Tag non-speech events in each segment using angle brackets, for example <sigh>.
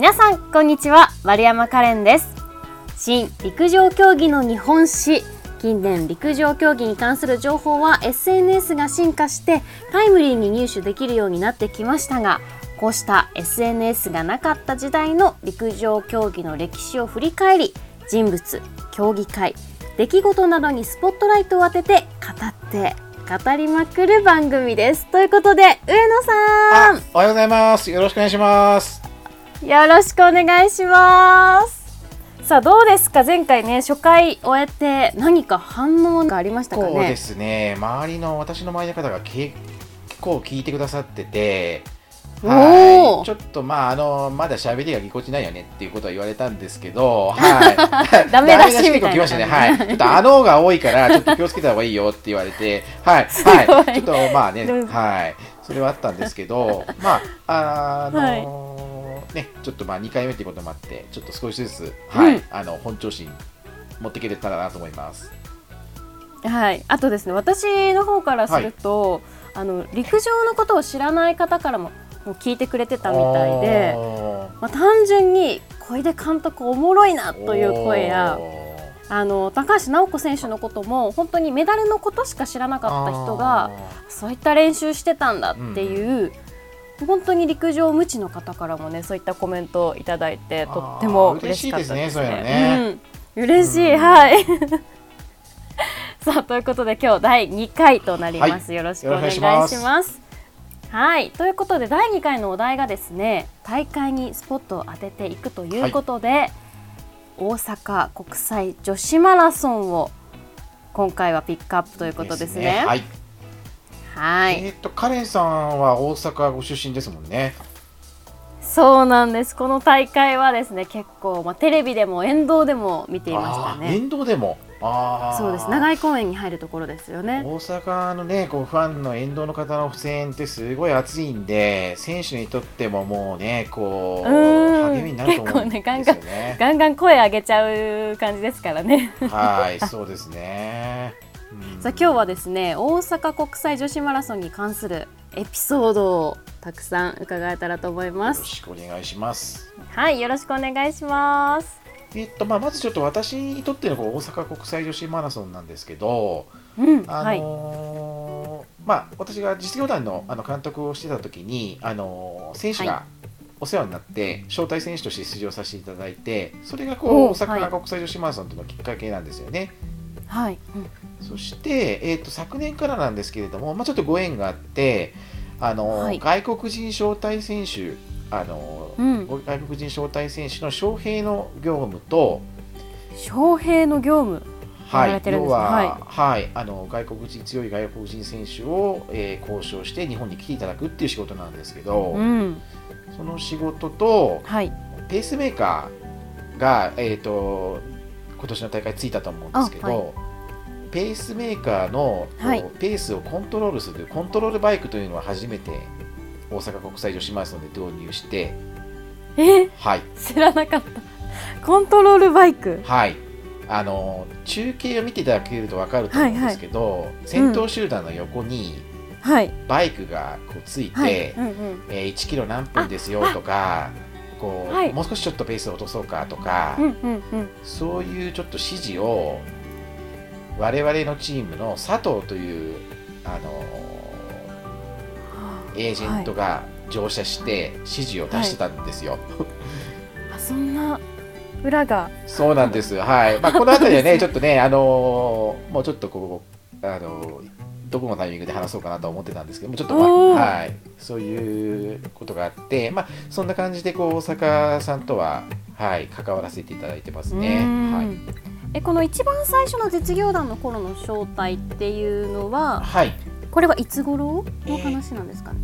皆さんこんにちは。丸山カレンです。新陸上競技の日本史。近年陸上競技に関する情報は SNS が進化してタイムリーに入手できるようになってきましたがこうした SNS がなかった時代の陸上競技の歴史を振り返り人物競技会出来事などにスポットライトを当てて語って語りまくる番組です。ということで上野さん。おはようございます。よろしくお願いします。よろしくお願いします。さあどうですか？前回ね初回終えて何か反応がありましたかね？そうですね。周りの私の周りの方が結構聞いてくださっててはい、ちょっとまああのまだ喋りがぎこちないよねっていうことは言われたんですけど、はい、<laughs> ダメ出しみたいな、ね、はい、ちょっとあのが多いからちょっと気をつけた方がいいよって言われて、はい、<laughs> はい、ちょっとまあね、はい、それはあったんですけど、まああのーはい、ねちょっとまあ2回目っていうこともあってちょっと少しずつ、はい、うん、あの本調子に持っていけたらなと思います。はい、あとですね私の方からすると、あの陸上のことを知らない方からもも聞いてくれてたみたいでまあ、単純に小出監督おもろいなという声やあの高橋尚子選手のことも本当にメダルのことしか知らなかった人がそういった練習してたんだっていう、うん、本当に陸上無知の方からもねそういったコメントをいただいてとっても嬉しかったですね。嬉しい、ねうん、嬉しい、はい。<laughs> さあということで今日第2回となります、はい、よろしくお願いします。はい。ということで第2回のお題がですね大会にスポットを当てていくということで、はい、大阪国際女子マラソンを今回はピックアップということですね。すね。はい、はい、えっ、とカレンさんは大阪ご出身ですもんね。そうなんです。この大会はですね結構、まあ、テレビでも沿道でも見ていましたね。沿道でも？あそうです。長井公園に入るところですよね。大阪のねこうファンの沿道の方の声援ってすごい熱いんで選手にとってももうねこう励みになると思うんですよね。ガンガンガンガン声上げちゃう感じですからね。はいそうですね、うん、さあ今日はですね大阪国際女子マラソンに関するエピソードをたくさん伺えたらと思います。よろしくお願いします。はいよろしくお願いします。えっとまあ、まずちょっと私にとっての大阪国際女子マラソンなんですけど、うんあのー、まあ、私が実業団のあの監督をしてた時に、あのー、選手がお世話になって、招待選手として出場させていただいてそれがこう大阪国際女子マラソンとのきっかけなんですよね。はい、うん、そして、えーと、昨年からなんですけれども、まあ、ちょっとご縁があって、あのーはい、外国人招待選手あの、うん、外国人招待選手の招聘の業務と招聘の業務？はい、要は、はい、はい、あの外国人強い外国人選手を、えー、交渉して日本に来ていただくっていう仕事なんですけど、うん、その仕事と、はい、ペースメーカーが、えーと、今年の大会ついたと思うんですけど、はい、ペースメーカーの、ペースをコントロールするコントロールバイクというのは初めて大阪国際女子マラソンで導入してえ？はい、知らなかった。コントロールバイク？はい。あの中継を見ていただけると分かると思うんですけど、はいはい、先頭集団の横に、はい、バイクがこうついて、はい。うんうん、えー、1キロ何分ですよとかこう、はい、もう少しちょっとペースを落とそうかとか、うんうんうん、そういうちょっと指示を我々のチームの佐藤というあのエージェントが乗車して指示を出してたんですよ。はい、あそんな裏がそうなんです。はい。まあこの辺りはね <laughs> ちょっとねあのー、もうちょっとこうあのー、どこのタイミングで話そうかなと思ってたんですけどもちょっとまあはいそういうことがあってまあそんな感じでこう大阪さんとははい関わらせていただいてますね。はい。えこの一番最初の実業団の頃の招待っていうのは、はい、これはいつ頃の話なんですかね、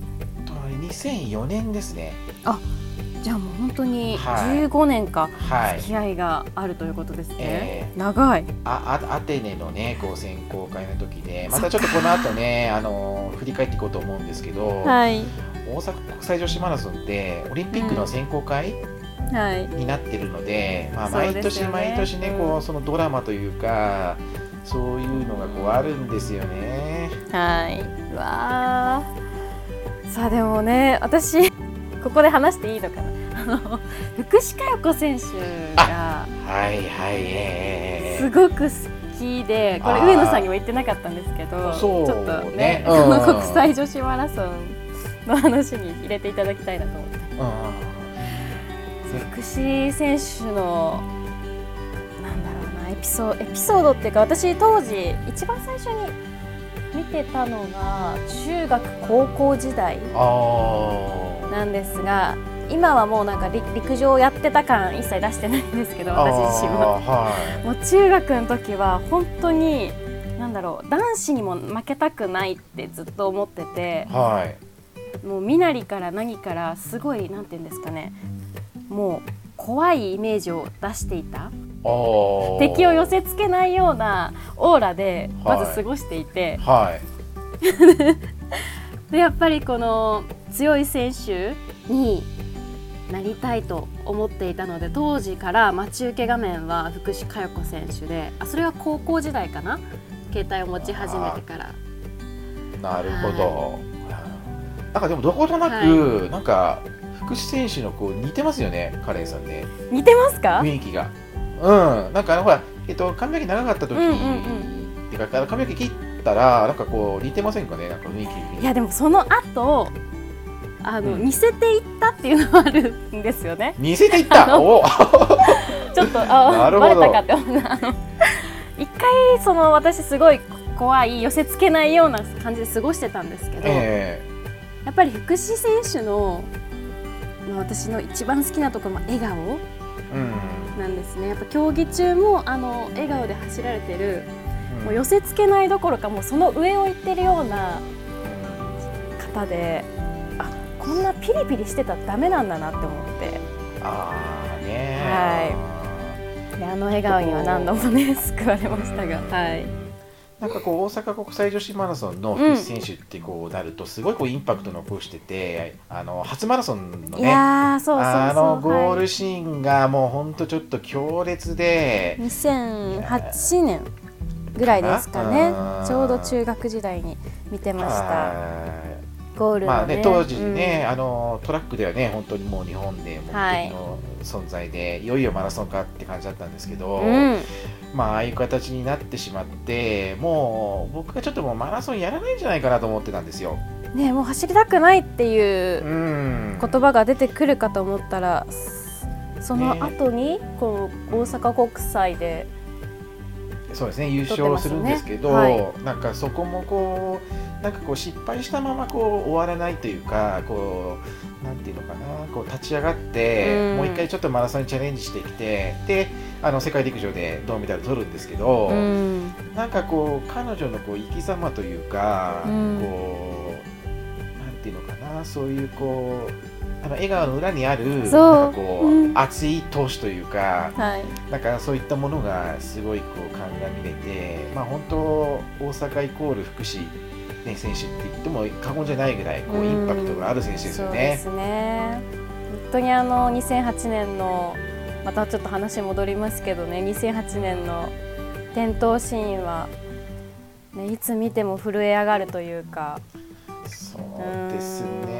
えー、2004年ですね。あじゃあもう本当に15年か付き合いがあるということですね、はいえー、長い。ああアテネのねこう選考会の時でまたちょっとこの後ねあの振り返っていこうと思うんですけど、はい、大阪国際女子マラソンってオリンピックの選考会、うん、はい、になってるので、まあ、毎年毎年ね、こうそのドラマというかそういうのがこうあるんですよね。はい。わさあでもね私ここで話していいのかな。の福士加代子選手がはいはいすごく好きでこれ上野さんにも言ってなかったんですけどちょっとね、うん、国際女子マラソンの話に入れていただきたいなと思って。福士選手のなんだろうなエピソエピソードっていうか私当時一番最初に見てたのが中学高校時代なんですが今はもうなんか陸上やってた感一切出してないんですけど私自身は、はい、もう中学の時は本当になんだろう男子にも負けたくないってずっと思ってて、はい、もう身なりから何からすごいなんて言うんですかねもう怖いイメージを出していた。敵を寄せつけないようなオーラでまず過ごしていて、はい、<laughs> でやっぱりこの強い選手になりたいと思っていたので当時から待ち受け画面は福士加代子選手であそれは高校時代かな？携帯を持ち始めてから。なるほど、はい、なんかでもどことなく、はい、なんか福士選手のこう似てますよねカレンさんね似てますか雰囲気がうんなんかほら、えっと、髪の毛長かった時、うんうんうん、ってか髪の毛切ったらなんかこう似てませんかねなんか雰囲気いやでもその後あの、うん、似せていったっていうのはあるんですよね。似せていったおちょっとあバレたかって思うあの一回その私すごい怖い寄せつけないような感じで過ごしてたんですけど、えー、やっぱり福士選手の私の一番好きなところも笑顔。なんですね、やっぱ競技中もあの笑顔で走られてる、うん、もう寄せつけないどころかもうその上を行ってるような方でこんなピリピリしてたらダメなんだなって思って。ああねはい。であの笑顔には何度もね救われましたが、はいなんかこう大阪国際女子マラソンの福士選手ってこうなるとすごいこうインパクト残してて、あの初マラソンのねあのゴールシーンがもう本当ちょっと強烈で2008年ぐらいですかね。ちょうど中学時代に見てました。ゴール、ね、まあね当時ね、うん、あのトラックではね本当にもう日本で目的の存在で、はい、いよいよマラソンかって感じだったんですけど、うん、まあああいう形になってしまってもう僕がちょっともうマラソンやらないんじゃないかなと思ってたんですよ。ねもう走りたくないっていう言葉が出てくるかと思ったら、その後にこの大阪国際でそうですね優勝するんですけど、ねはい、なんかそこもこうなんかこう失敗したままこう終わらないというかこうなんていうのかなこう立ち上がって、うん、もう一回ちょっとマラソンにチャレンジしてきてであの世界陸上で銅メダル取るんですけど、うん、なんかこう彼女のこう生き様というか、うん、こうなんていうのかなそういうこうあの笑顔の裏にあるなんかこう、うん、熱い闘志というか、はい、なんかそういったものがすごいこう鑑みれて、まあ、本当大阪イコール福祉、ね、選手って言っても過言じゃないぐらいこうインパクトがある選手ですよね。そうですね本当にあの2008年のまたちょっと話戻りますけどね2008年の転倒シーンは、ね、いつ見ても震え上がるというか。そうですね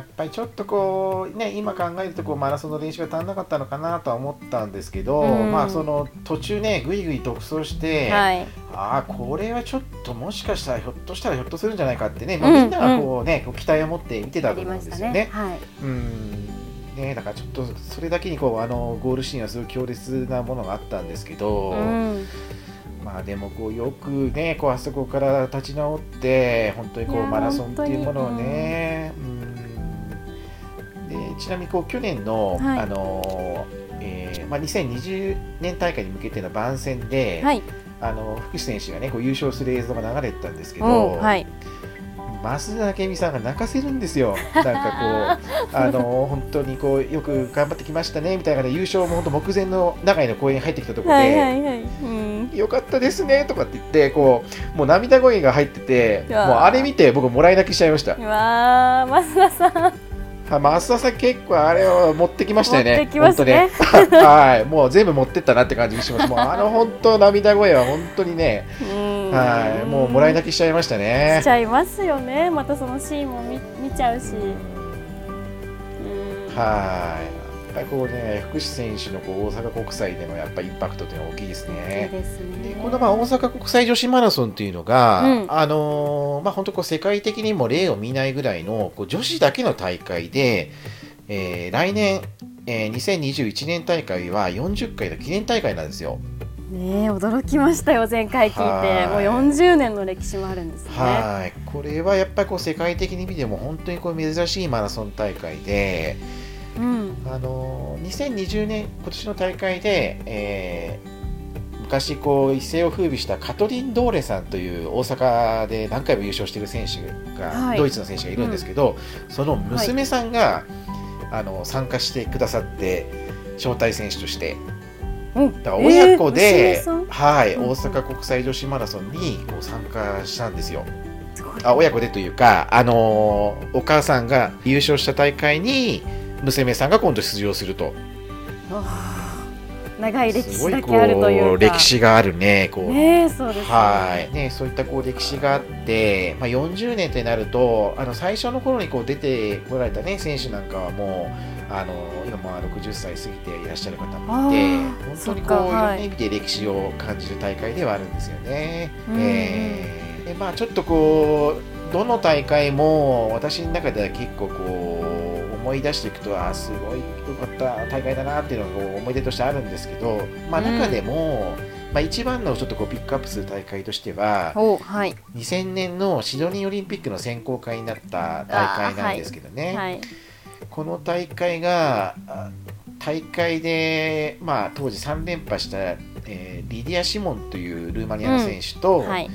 やっぱりちょっとこうね今考えるとこうマラソンの練習が足んなかったのかなとは思ったんですけど、うん、まあその途中ねぐいぐい独走して、はい、ああこれはちょっともしかしたらひょっとしたらひょっとするんじゃないかってね、まあ、みんながこうね、うん、期待を持って見てたと思うんですよね。ね。はい、うん。ね、だからちょっとそれだけにこうあのゴールシーンはすごい強烈なものがあったんですけど、うん、まあでもこうよくねこうあそこから立ち直って本当にこうマラソンっていうものをね、うんでちなみにこう去年の、はい、あのえーまあ、2020年大会に向けての番宣で、はい、あの福士選手が、ね、こう優勝する映像が流れてたんですけど、はい、増田明美さんが泣かせるんですよ、<laughs> なんかこう、あの本当にこうよく頑張ってきましたねみたいな優勝も本当目前の長井の公園に入ってきたところで、はいはいはい。うん、よかったですねとかって言ってこうもう涙声が入っててもうあれ見て僕もらい泣きしちゃいました。うわ増田さん増田さん結構あれを持ってきましたよね。持ってきますね。<laughs> はい、もう全部持ってったなって感じがします。もうあの本当涙声は本当にね、はい、もうもらい泣きしちゃいましたね。しちゃいますよね。またそのシーンも見見ちゃうし。はい。ぱりこうね福士選手のこう大阪国際でのやっぱインパクトというのは大きいですね。で、ね、このまあ大阪国際女子マラソンっていうのが、うん、あのー、まあ本当こう世界的にも例を見ないぐらいのこう女子だけの大会で、えー、来年、えー、2021年大会は40回の記念大会なんですよ。ね驚きましたよ前回聞いて。もう40年の歴史もあるんですね。はい。これはやっぱりこう世界的に見ても本当にこう珍しいマラソン大会で、うん、あの2020年今年の大会で、えー、昔こう一世を風靡したカトリン・ドーレさんという大阪で何回も優勝している選手が、はい、ドイツの選手がいるんですけど、うん、その娘さんが、はい、あの参加してくださって招待選手として。だから親子で、えー、はい、大阪国際女子マラソンにこう参加したんですよ。あ親子でというか、あのー、お母さんが優勝した大会に娘さんが今度出場すると。長い歴史だけあるという歴史があるねこう、ね、そうです、ね、はい。ねそういったこう歴史があって、まあ、40年ってなるとあの最初の頃にこう出てこられたね選手なんかはもうあの今まあ60歳過ぎていらっしゃる方もいて本当にこう、い、ろんな意味で歴史を感じる大会ではあるんですよね。えー、でまあちょっとこうどの大会も私の中では結構こう思い出していくとあすごい良かった大会だなっていうのが思い出としてあるんですけど、まあ、中でも、うん、まあ、一番のちょっとこうピックアップする大会としては、はい、2000年のシドニーオリンピックの選考会になった大会なんですけどね。はいこの大会が大会で、まあ、当時3連覇した、えー、リディア・シモンというルーマニアの選手と、うんはい、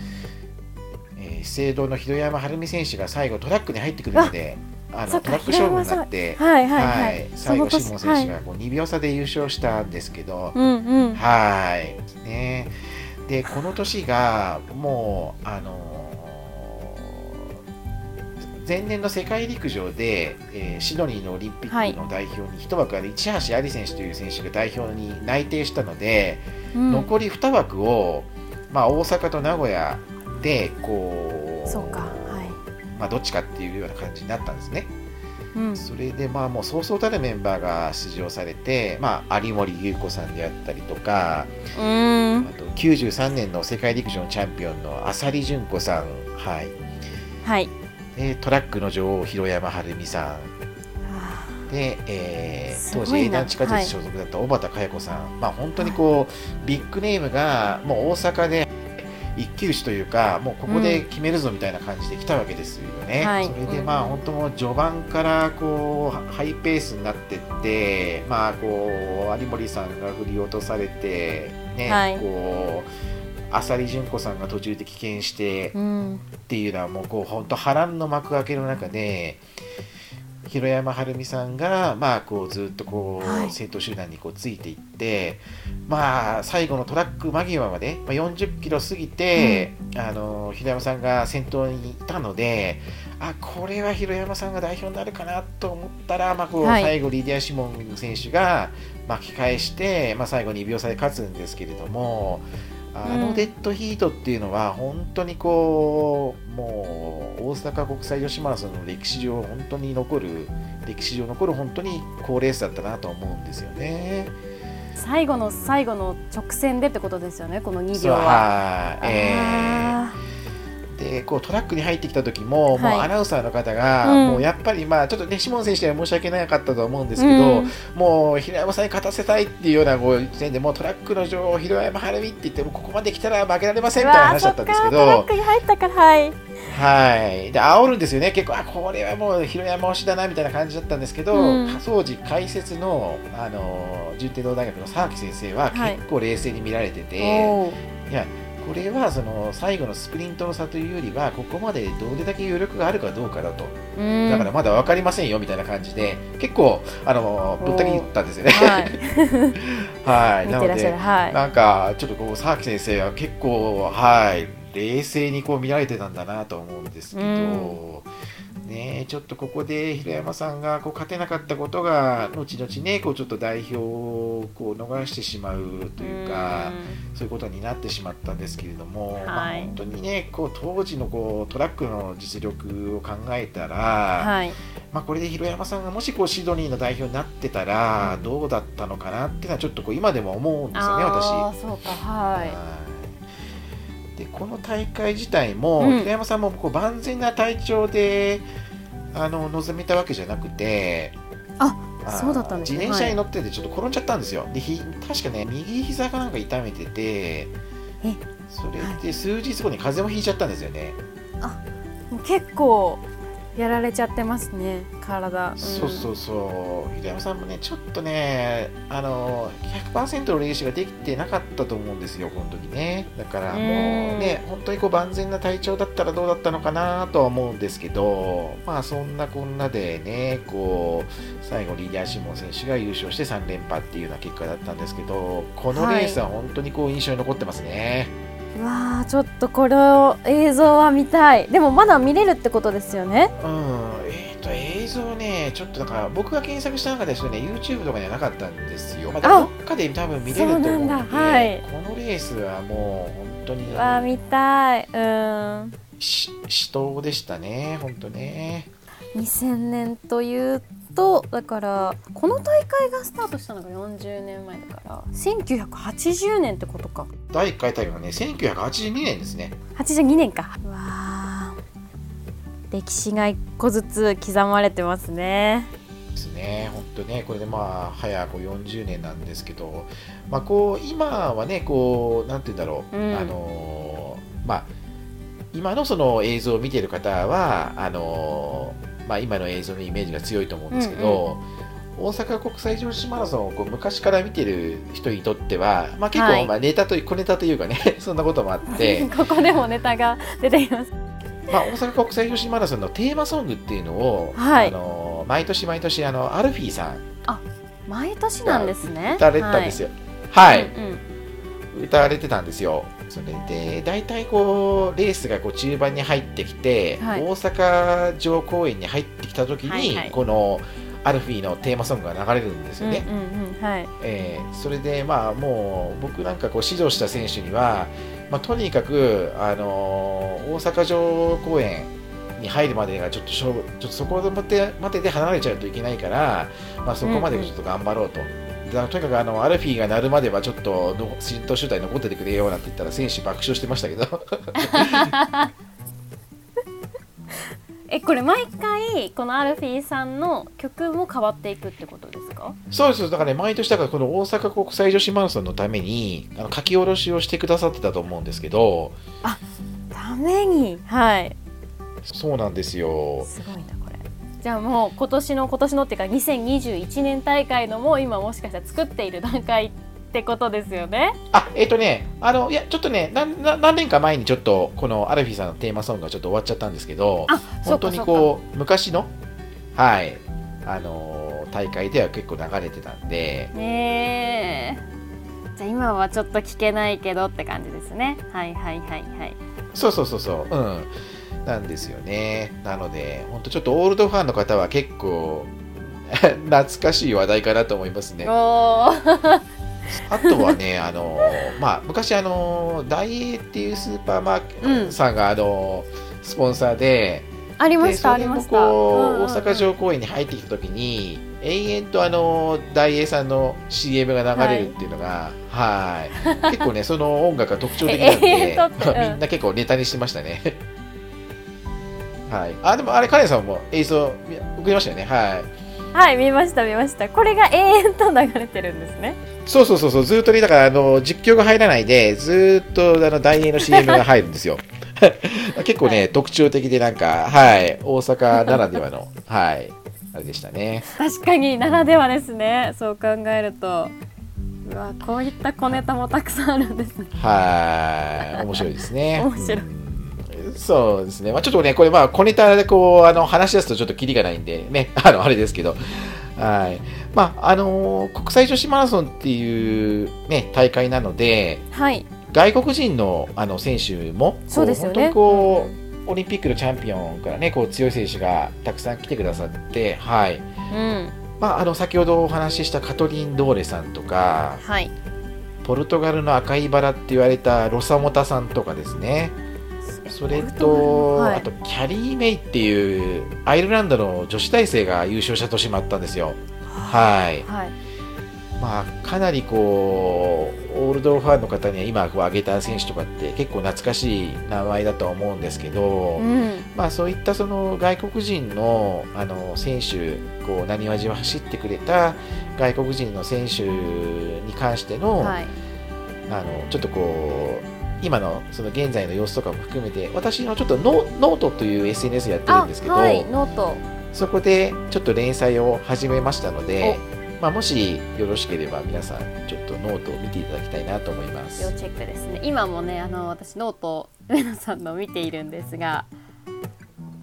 えー、資生堂の広山晴美選手が最後トラックに入ってくるので。あのトラック勝負になって、はいはいはい、最後、シモン選手がこう2秒差で優勝したんですけど、はい。ね、でこの年がもうあの前年の世界陸上で、えー、シドニーのオリンピックの代表に一枠ある市橋有選手という選手が代表に内定したので、うん、残り2枠を、まあ、大阪と名古屋でこうそうか、はいまあ、どっちかっていうような感じになったんですね。うん、それでまあもうそうそうたるメンバーが出場されて、まあ、有森裕子さんであったりとか、うん、あと93年の世界陸上のチャンピオンの浅利純子さん、はい、はい、えー、トラックの女王広山晴美さん。で、えー、当時英断地下鉄所属だった小畑佳代子さん、はい、まあ本当にこうビッグネームがもう大阪で一騎打ちというかもうここで決めるぞみたいな感じで来たわけですよね。うん、それでまあ本当も序盤からこうハイペースになってってまあこう有森さんが振り落とされてね、はい、こう浅利純子さんが途中で棄権してっていうのはもうこう本当波乱の幕開けの中で広山晴美さんがまあこうずっとこう集団にこうついていってまあ最後のトラック間際まで、まあ、40キロ過ぎて、あの広山さんが先頭にいたのであこれは広山さんが代表になるかなと思ったら、まあ、こう最後リディア・シモン選手が巻き返して、まあ、最後2秒差で勝つんですけれども。あのデッドヒートっていうのは本当にこうもう大阪国際女子マラソンの歴史上本当に残る歴史上残る本当に好レースだったなと思うんですよね。最後の最後の直線でってことですよねこの2秒は。はえーでこうトラックに入ってきた時も、もうアナウンサーの方が、もうやっぱり、まあ、ちょっとね、シモン選手には申し訳なかったと思うんですけど、うん、もう平山さんに勝たせたいっていうようなこう時点でもうトラックの女王、広山晴美って言っても、ここまで来たら負けられませんみたいな話だったんですけど、トラックに入ったから、はい。はい、で煽るんですよね、結構、あこれはもう広山推しだなみたいな感じだったんですけど、うん、当時、解説のあの順天堂大学の沢木先生は結構冷静に見られてて、はい、いやこれはその最後のスプリントの差というよりはここまでどれだけ余力があるかどうかだと。だからまだ分かりませんよみたいな感じで結構あのぶった切ったんですよね。<laughs> はい、<laughs> なので、はい、なんかちょっとこう佐木先生は結構はい。冷静にこう見られてたんだなと思うんですけど。ね、ちょっとここで平山さんがこう勝てなかったことが後々ねこうちょっと代表をこう逃してしまうというかそういうことになってしまったんですけれども、はい、まあ、本当にねこう当時のこうトラックの実力を考えたら、はい、まあ、これで広山さんがもしこうシドニーの代表になってたらどうだったのかなっていうのはちょっとこう今でも思うんですよね私。そうかはい。でこの大会自体も、うん、平山さんもこう万全な体調であの臨めたわけじゃなくてあそうだったんです、ね、自転車に乗っててちょっと転んじゃったんですよ、はい、でひ確かね右膝かなんか痛めててそれで数日後に風邪もひいちゃったんですよね、あ結構やられちゃってますね体、うん、そうそうそう。平山さんもねちょっとねあの100%の練習ができてなかったと思うんですよこの時ね。だからもうね本当にこう万全な体調だったらどうだったのかなとは思うんですけどまあそんなこんなでねこう最後リーダーシモン選手が優勝して3連覇っていうような結果だったんですけどこのレースは本当にこう印象に残ってますね、はいわあちょっとこの映像は見たい。でもまだ見れるってことですよね。うん。えっ、ー、と映像ねちょっとだから僕が検索した中ですとね YouTube とかにはなかったんですよ、まあ、どっかで多分見れると思うんではい、このレースはもう本当にわあ見たい。うん。死闘でしたね本当ね。2000年というとだからこの大会がスタートしたのが40年前だから1980年ってことか。第1回大会はね1982年ですね。82年か。うわ歴史が一個ずつ刻まれてますね。ですね。本当ねこれでまあ早く40年なんですけどまあこう今はねこうなんて言うんだろう、うん、あのまあ今のその映像を見ている方はあのまあ、今の映像のイメージが強いと思うんですけど、うんうん、大阪国際女子マラソンをこう昔から見てる人にとっては、まあ、結構まあネタと、はい、小ネタというかね <laughs> そんなこともあって。<laughs> ここでもネタが <laughs> 出ています。まあ、大阪国際女子マラソンのテーマソングっていうのを、はい、あの毎年毎年あのアルフィーさん。あ毎年なんですね。歌われてたんですよ。はい、はい。うんうん、歌われてたんですよそれで大体こうレースがこう中盤に入ってきて、はい、大阪城公園に入ってきた時に、はいはい、このアルフィーのテーマソングが流れるんですよね。えそれでまあもう僕なんかこう指導した選手には、まあ、とにかく、あのー、大阪城公園に入るまでがちょっと勝負ちょっとそこまでまでで離れちゃうといけないから、まあ、そこまでちょっと頑張ろうと。うんうんとにかくあのアルフィーが鳴るまではちょっとの浸透集団に残っててくれよなんて言ったら選手爆笑してましたけど。えこれ毎回このアルフィーさんの曲も変わっていくってことですか？そうです。だからね毎年だからこの大阪国際女子マラソンのためにあの書き下ろしをしてくださってたと思うんですけど。あために。はい。そうなんですよ。すごいなじゃあもう今年の今年のっていうか2021年大会のも今もしかしたら作っている段階ってことですよね？あえっ、ー、とねあのいやちょっとね何何年か前にちょっとこのアルフィーさんのテーマソングがちょっと終わっちゃったんですけど本当にこう昔のはいあの大会では結構流れてたんで。ねじゃあ今はちょっと聞けないけどって感じですね。はいはいはいはい。そうそうそうそう。うん。なんですよね。なので、本当ちょっとオールドファンの方は結構 <laughs> 懐かしい話題かなと思いますね。<laughs> あとはね、あのまあ、昔あの、大英っていうスーパーマーケットさんが、あのスポンサーで、ありました、ありました。大阪城公園に入ってきたときに、延々とあの大英さんの CM が流れるっていうのが、はい、は <laughs> い結構ね、その音楽が特徴的なんで、みんな結構ネタにしてましたね。はい。あ、でもあれ、カレンさんも映像送りましたよね。はい。はい、見ました、見ました。これが永遠と流れてるんですね。そうそうそうそう、ずっとね、だから、あの、実況が入らないで、ずっと、あの、大英の CM が入るんですよ。<laughs> 結構ね、はい、特徴的で、なんか、はい、大阪ならではの、はい、あれでしたね。確かに、ならではですね。そう考えると。うわ、こういった小ネタもたくさんあるんですね。はい、面白いですね。<laughs> 面白い。うんそうですね。まあ、ちょっとね、これ、まあ、小ネタでこう、あの、話し出すとちょっとキリがないんで、ね、<laughs> あの、あれですけど、はい。まあ、あのー、国際女子マラソンっていうね、大会なので、はい。外国人のあの選手も、そうですよね。本当にこう、オリンピックのチャンピオンからね、こう、強い選手がたくさん来てくださって、はい。うん。まあ、あの、先ほどお話ししたカトリン・ドーレさんとか、はい。ポルトガルの赤いバラって言われたロサモタさんとかですね。それと、はい、あとキャリー・メイっていうアイルランドの女子大生が優勝した年もあったんですよ。はい、はい、まあ、かなりこうオールドファンの方には今挙げた選手とかって結構懐かしい名前だとは思うんですけど、うん、まあ、そういったその外国人のあの選手こう何わじを走ってくれた外国人の選手に関してのはい、あのちょっとこう今のその現在の様子とかも含めて私のちょっとノノートという SNS やってるんですけど、はい、ノート。そこでちょっと連載を始めましたので、まあ、もしよろしければ皆さんちょっとノートを見ていただきたいなと思います。要チェックですね。今もねあの私ノート上野さんの見ているんですが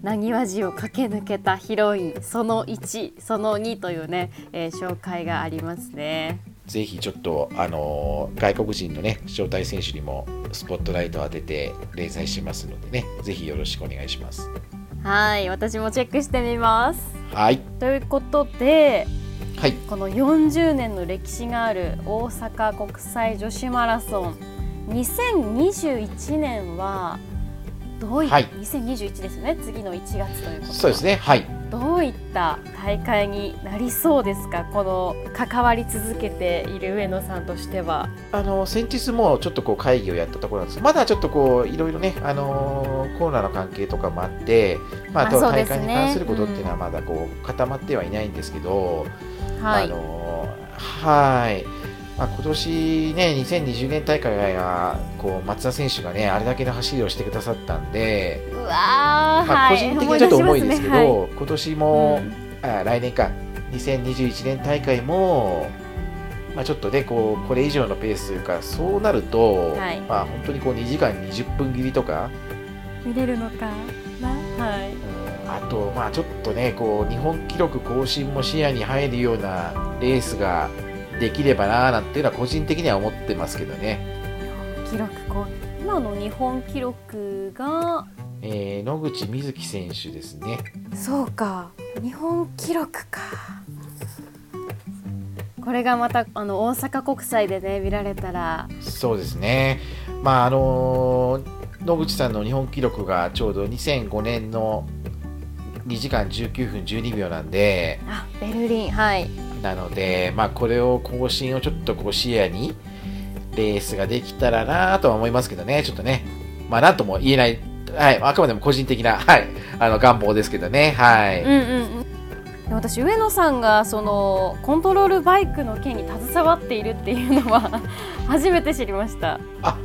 浪花路を駆け抜けたヒロインその1その2というね、えー、紹介がありますね。ぜひちょっと、あのー、外国人のね招待選手にもスポットライトを当てて連載しますのでねぜひよろしくお願いします。はい私もチェックしてみます。はい。ということではい、この40年の歴史がある大阪国際女子マラソン。2021年はどういった、はい、2021ですね。次の1月ということそうですね。はい。どういった大会になりそうですか？この関わり続けている上野さんとしては。あの先日もちょっとこう会議をやったところなんです。まだちょっとこういろいろねあのコロナの関係とかもあってまあ、大会に関することっていうのはまだこう固まってはいないんですけど、はい、あのはいまあ、今年ね、2020年大会がこう松田選手がね、あれだけの走りをしてくださったんで、まあ、個人的にちょっと重いですけど、はいね。はい、今年も、うん、あ来年か、2021年大会も、まあ、ちょっとねこう、これ以上のペースというか、そうなると、はい、まあ、本当にこう2時間20分切りとか、見れるのかな、はい、あと、まあ、ちょっとねこう日本記録更新も視野に入るようなレースができればななんていうのは個人的には思ってますけどね。記録こ今の日本記録が、えー、野口みずき選手ですね。そうか日本記録か。これがまたあの大阪国際でね見られたらそうですねまああの野口さんの日本記録がちょうど2005年の2時間19分12秒なんであベルリン。はい。なので、まあ、これを更新をちょっとこう視野にレースができたらなとは思いますけどね。ちょっとね。まあなんとも言えない、はい、あくまでも個人的な、はい、あの願望ですけどね。はい、うんうんうん。私上野さんがそのコントロールバイクの件に携わっているっていうのは <laughs> 初めて知りました。あ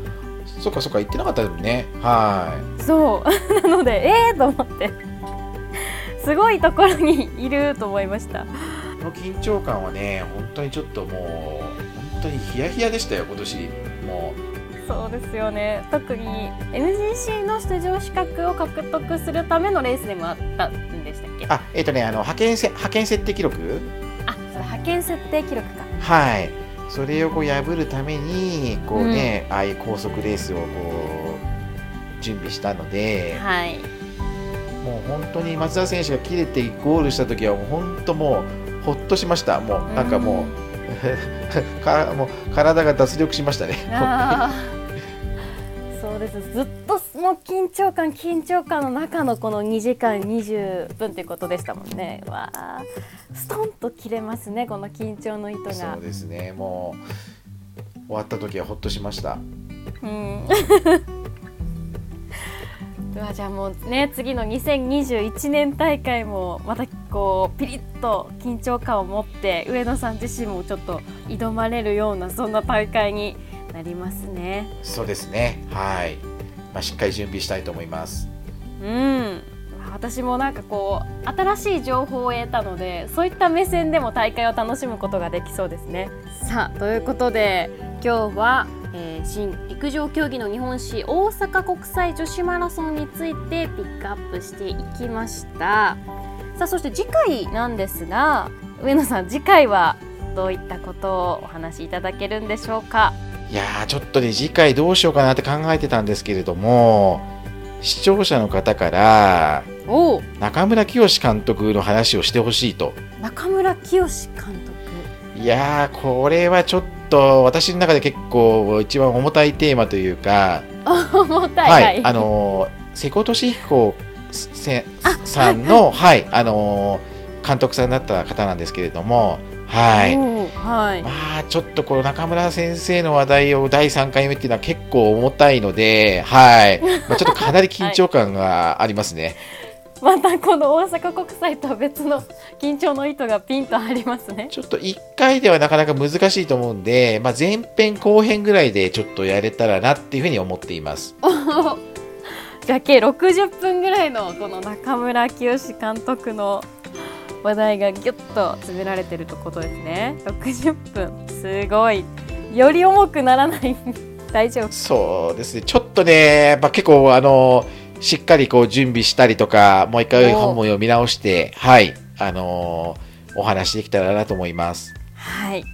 そっかそっか。言ってなかったでもね。はい。そう。<laughs> なのでええー、と思ってすごいところにいると思いました。この緊張感はね本当にちょっともう本当にヒヤヒヤでしたよ今年。もう。そうですよね。特に MGC の出場資格を獲得するためのレースでもあったんでしたっけ？あえっ、ー、とねあの派遣せ派遣設定記録？あそれ派遣設定記録か。はい。それをこう破るためにこうね、うん、ああいう高速レースをこう準備したので、はい、もう本当に松田選手が切れてゴールした時はもう本当もうほっとしました。もうなんかもう <laughs> かもう体が脱力しましたね。そうです。ずっともう緊張感緊張感の中のこの2時間20分っていうことでしたもんね。わあ。ストンと切れますねこの緊張の糸が。そうですね。もう終わった時はほっとしました。うん <laughs> うわじゃあもうね次の2021年大会もまたこうピリッと緊張感を持って上野さん自身もちょっと挑まれるようなそんな大会になりますね。そうですねはい、まあ、しっかり準備したいと思います。うん私もなんかこう新しい情報を得たのでそういった目線でも大会を楽しむことができそうですね。さあということで今日はえー、新陸上競技の日本史大阪国際女子マラソンについてピックアップしていきました。さあそして次回なんですが上野さん次回はどういったことをお話しいただけるんでしょうか？いやちょっとね次回どうしようかなって考えてたんですけれども視聴者の方から中村清監督の話をしてほしいと。中村清監督。いやこれはちょっと私の中で結構一番重たいテーマというか重たい、はい、あの瀬古利彦さんの、はい、あのー、監督さんだった方なんですけれども、はい、はい、まあちょっとこの中村先生の話題を第3回目っていうのは結構重たいので、はい、まあ、ちょっとかなり緊張感がありますね。またこの大阪国際とは別の緊張の糸がピンとありますね。ちょっと1回ではなかなか難しいと思うんで、まあ、前編後編ぐらいでちょっとやれたらなっていうふうに思っています。じゃあ計60分ぐらいのこの中村清監督の話題がギュッと詰められてるとことですね。60分。すごい。より重くならない。大丈夫。そうですね。ちょっとねやっぱ結構あのしっかりこう準備したりとか、もう一回本を読み直して、はい、あのー、お話できたらなと思います。はい。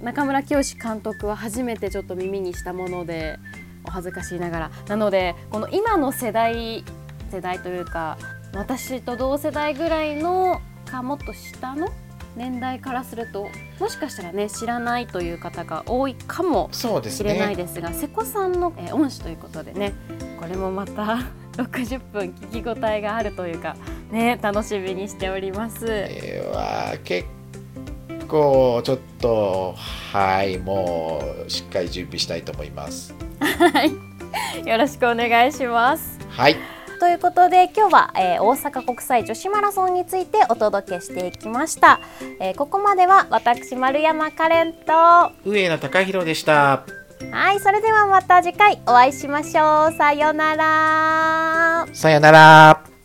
中村清監督は初めてちょっと耳にしたもので、お恥ずかしいながら。なので、この今の世代、世代というか、私と同世代ぐらいのかもっと下の年代からするともしかしたらね知らないという方が多いかもしれないですが、ね、瀬古さんの、え恩師ということでねこれもまた60分聞き応えがあるというかね楽しみにしております。えー、結構ちょっとはいもうしっかり準備したいと思います。はいよろしくお願いします。はい。ということで今日は、えー、大阪国際女子マラソンについてお届けしていきました、えー、ここまでは私丸山カレンと上野貴弘でしたはいそれではまた次回お会いしましょう。さよなら。さよなら。